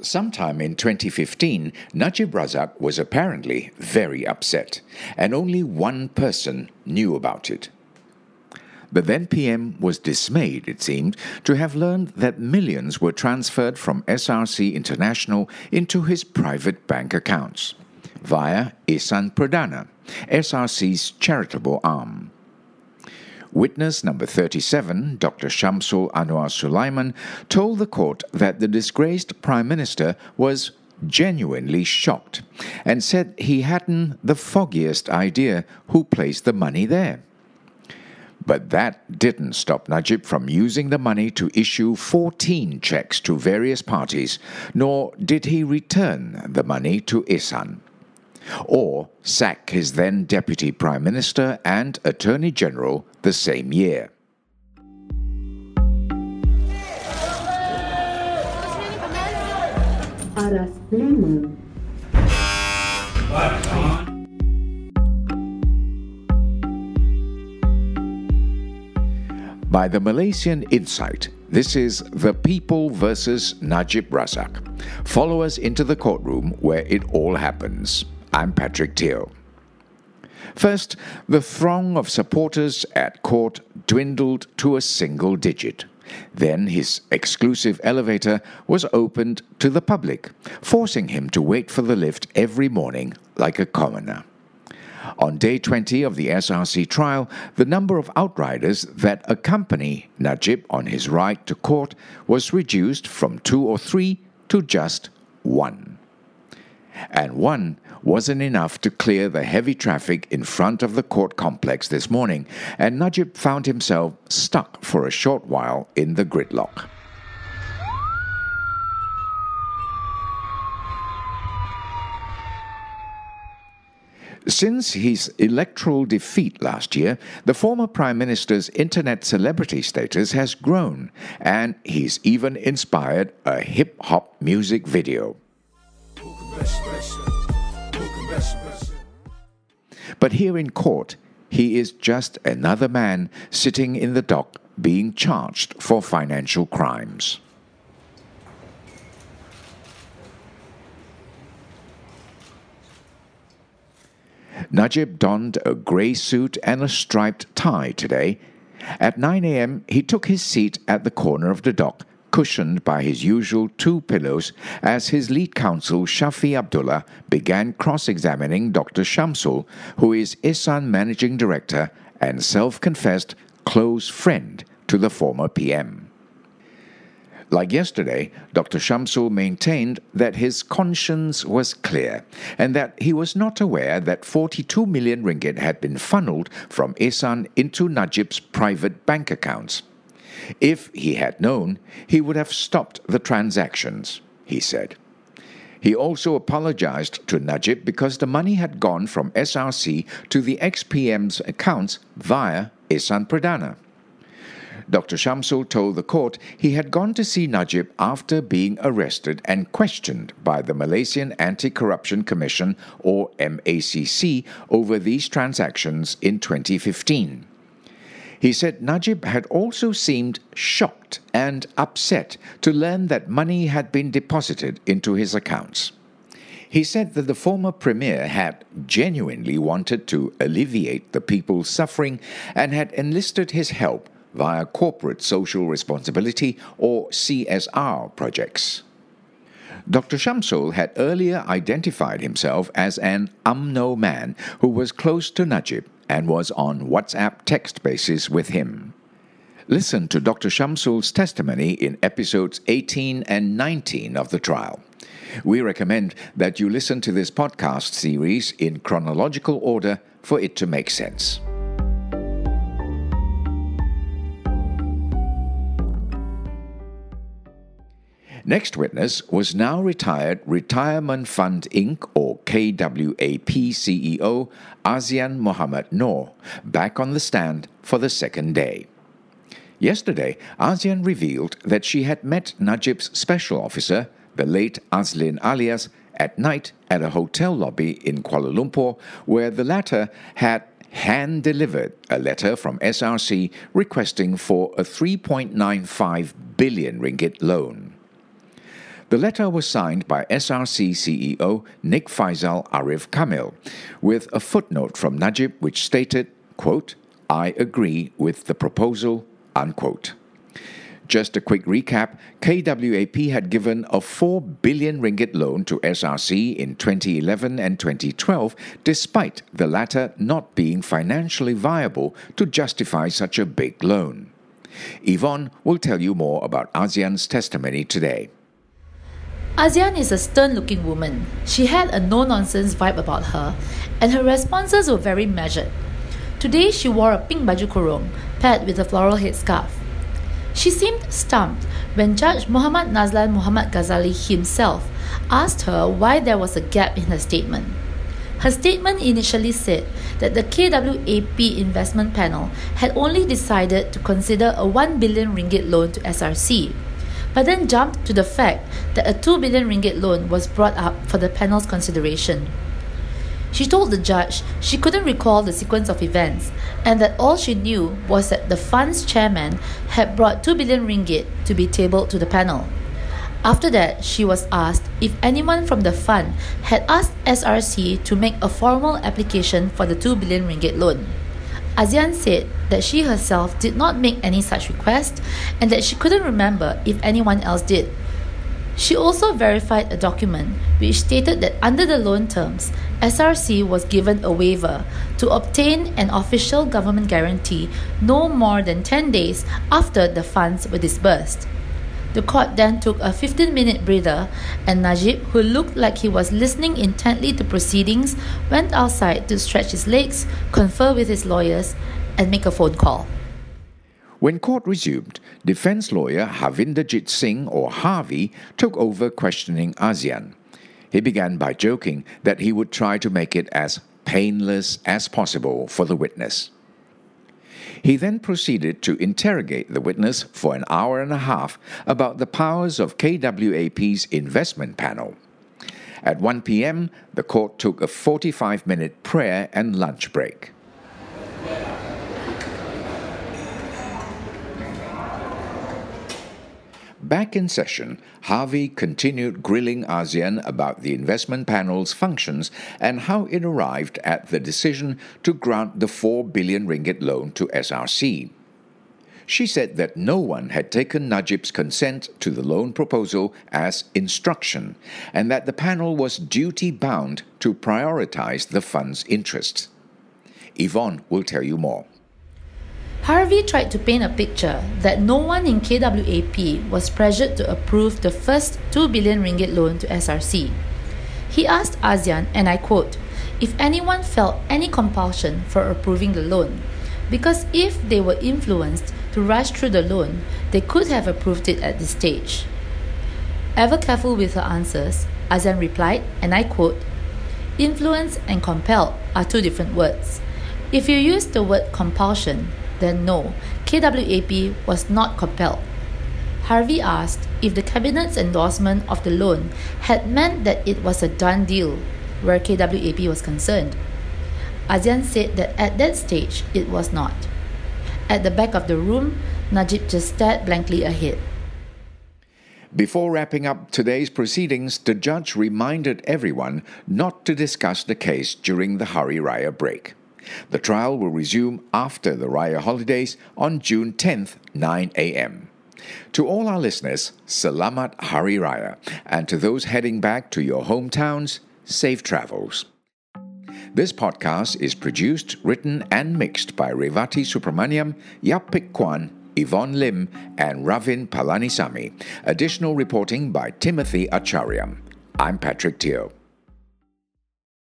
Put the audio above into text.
Sometime in 2015, Najib Razak was apparently very upset, and only one person knew about it. The then PM was dismayed, it seemed, to have learned that millions were transferred from SRC International into his private bank accounts via Ihsan Perdana, SRC's charitable arm. Witness number 37, Dr. Shamsul Anwar Sulaiman, told the court that the disgraced Prime Minister was genuinely shocked and said he hadn't the foggiest idea who placed the money there. But that didn't stop Najib from using the money to issue 14 checks to various parties, nor did he return the money to Ihsan. or sack his then Deputy Prime Minister and Attorney General the same year. By the Malaysian Insight, this is The People versus Najib Razak. Follow us into the courtroom where it all happens. I'm Patrick Teo. First, the throng of supporters at court dwindled to a single digit. Then his exclusive elevator was opened to the public, forcing him to wait for the lift every morning like a commoner. On day 20 of the SRC trial, the number of outriders that accompany Najib on his ride to court was reduced from two or three to just one. And one wasn't enough to clear the heavy traffic in front of the court complex this morning, and Najib found himself stuck for a short while in the gridlock. Since his electoral defeat last year, the former Prime Minister's internet celebrity status has grown, and he's even inspired a hip hop music video. But here in court, he is just another man sitting in the dock being charged for financial crimes. Najib donned a grey suit and a striped tie today. At 9 a.m., he took his seat at the corner of the dock cushioned by his usual two pillows as his lead counsel Shafi Abdullah began cross examining Dr. Shamsul, who is Ihsan managing director and self confessed close friend to the former PM. Like yesterday, Dr. Shamsul maintained that his conscience was clear and that he was not aware that 42 million ringgit had been funneled from Ihsan into Najib's private bank accounts. If he had known, he would have stopped the transactions, he said. He also apologized to Najib because the money had gone from SRC to the ex-PM's accounts via Ihsan Perdana. Dr. Shamsul told the court he had gone to see Najib after being arrested and questioned by the Malaysian Anti Corruption Commission, or MACC, over these transactions in 2015. He said Najib had also seemed shocked and upset to learn that money had been deposited into his accounts. He said that the former premier had genuinely wanted to alleviate the people's suffering and had enlisted his help via corporate social responsibility or CSR projects. Dr. Shamsul had earlier identified himself as an UMNO man who was close to Najib and was on WhatsApp text basis with him. Listen to Dr. Shamsul's testimony in episodes 18 and 19 of the trial. We recommend that you listen to this podcast series in chronological order for it to make sense. Next witness was now retired Retirement Fund Inc. or KWAP CEO Azian Mohammed Noor, back on the stand for the second day. Yesterday, Azian revealed that she had met Najib's special officer, the late Azlin alias, at night at a hotel lobby in Kuala Lumpur, where the latter had hand delivered a letter from SRC requesting for a 3.95 billion ringgit loan. The letter was signed by SRC CEO Nik Faisal Ariff Kamil, with a footnote from Najib which stated, quote, I agree with the proposal, unquote. Just a quick recap KWAP had given a 4 billion ringgit loan to SRC in 2011 and 2012, despite the latter not being financially viable to justify such a big loan. Yvonne will tell you more about Azian's testimony today. Azian is a stern looking woman. She had a no nonsense vibe about her, and her responses were very measured. Today, she wore a pink baju kurung, paired with a floral headscarf. She seemed stumped when Judge Muhammad Nazlan Muhammad Ghazali himself asked her why there was a gap in her statement. Her statement initially said that the KWAP investment panel had only decided to consider a 1 billion ringgit loan to SRC, but then jumped to the fact that a 2 billion ringgit loan was brought up for the panel's consideration. She told the judge she couldn't recall the sequence of events and that all she knew was that the fund's chairman had brought 2 billion ringgit to be tabled to the panel. After that, she was asked if anyone from the fund had asked SRC to make a formal application for the 2 billion ringgit loan. Azian said that she herself did not make any such request and that she couldn't remember if anyone else did. She also verified a document which stated that under the loan terms, SRC was given a waiver to obtain an official government guarantee no more than 10 days after the funds were disbursed. The court then took a 15 minute breather, and Najib, who looked like he was listening intently to proceedings, went outside to stretch his legs, confer with his lawyers, and make a phone call. When court resumed, defense lawyer Harvinderjit Singh, or Harvey, took over questioning Azian. He began by joking that he would try to make it as painless as possible for the witness. He then proceeded to interrogate the witness for an hour and a half about the powers of KWAP's investment panel. At 1 p.m., the court took a 45 minute prayer and lunch break. Back in session, Harvey continued grilling Azian about the investment panel's functions and how it arrived at the decision to grant the 4 billion ringgit loan to SRC. She said that no one had taken Najib's consent to the loan proposal as instruction and that the panel was duty bound to prioritize the fund's interests. Yvonne will tell you more. Harvey tried to paint a picture that no one in KWAP was pressured to approve the first 2 billion ringgit loan to SRC. He asked Azian, and I quote, if anyone felt any compulsion for approving the loan, because if they were influenced to rush through the loan, they could have approved it at this stage. Ever careful with her answers, Azian replied, and I quote, Influence and compel are two different words. If you use the word compulsion, then no, KWAP was not compelled. Harvey asked if the cabinet's endorsement of the loan had meant that it was a done deal where KWAP was concerned. Azian said that at that stage it was not. At the back of the room, Najib just stared blankly ahead. Before wrapping up today's proceedings, the judge reminded everyone not to discuss the case during the Hari Raya break. The trial will resume after the Raya holidays on June 10th, 9 a.m. To all our listeners, Selamat Hari Raya, and to those heading back to your hometowns, safe travels. This podcast is produced, written, and mixed by Revati Supramaniam, Yapik Kwan, Yvonne Lim, and Ravin Palanisamy. Additional reporting by Timothy Achariam. I'm Patrick Teo.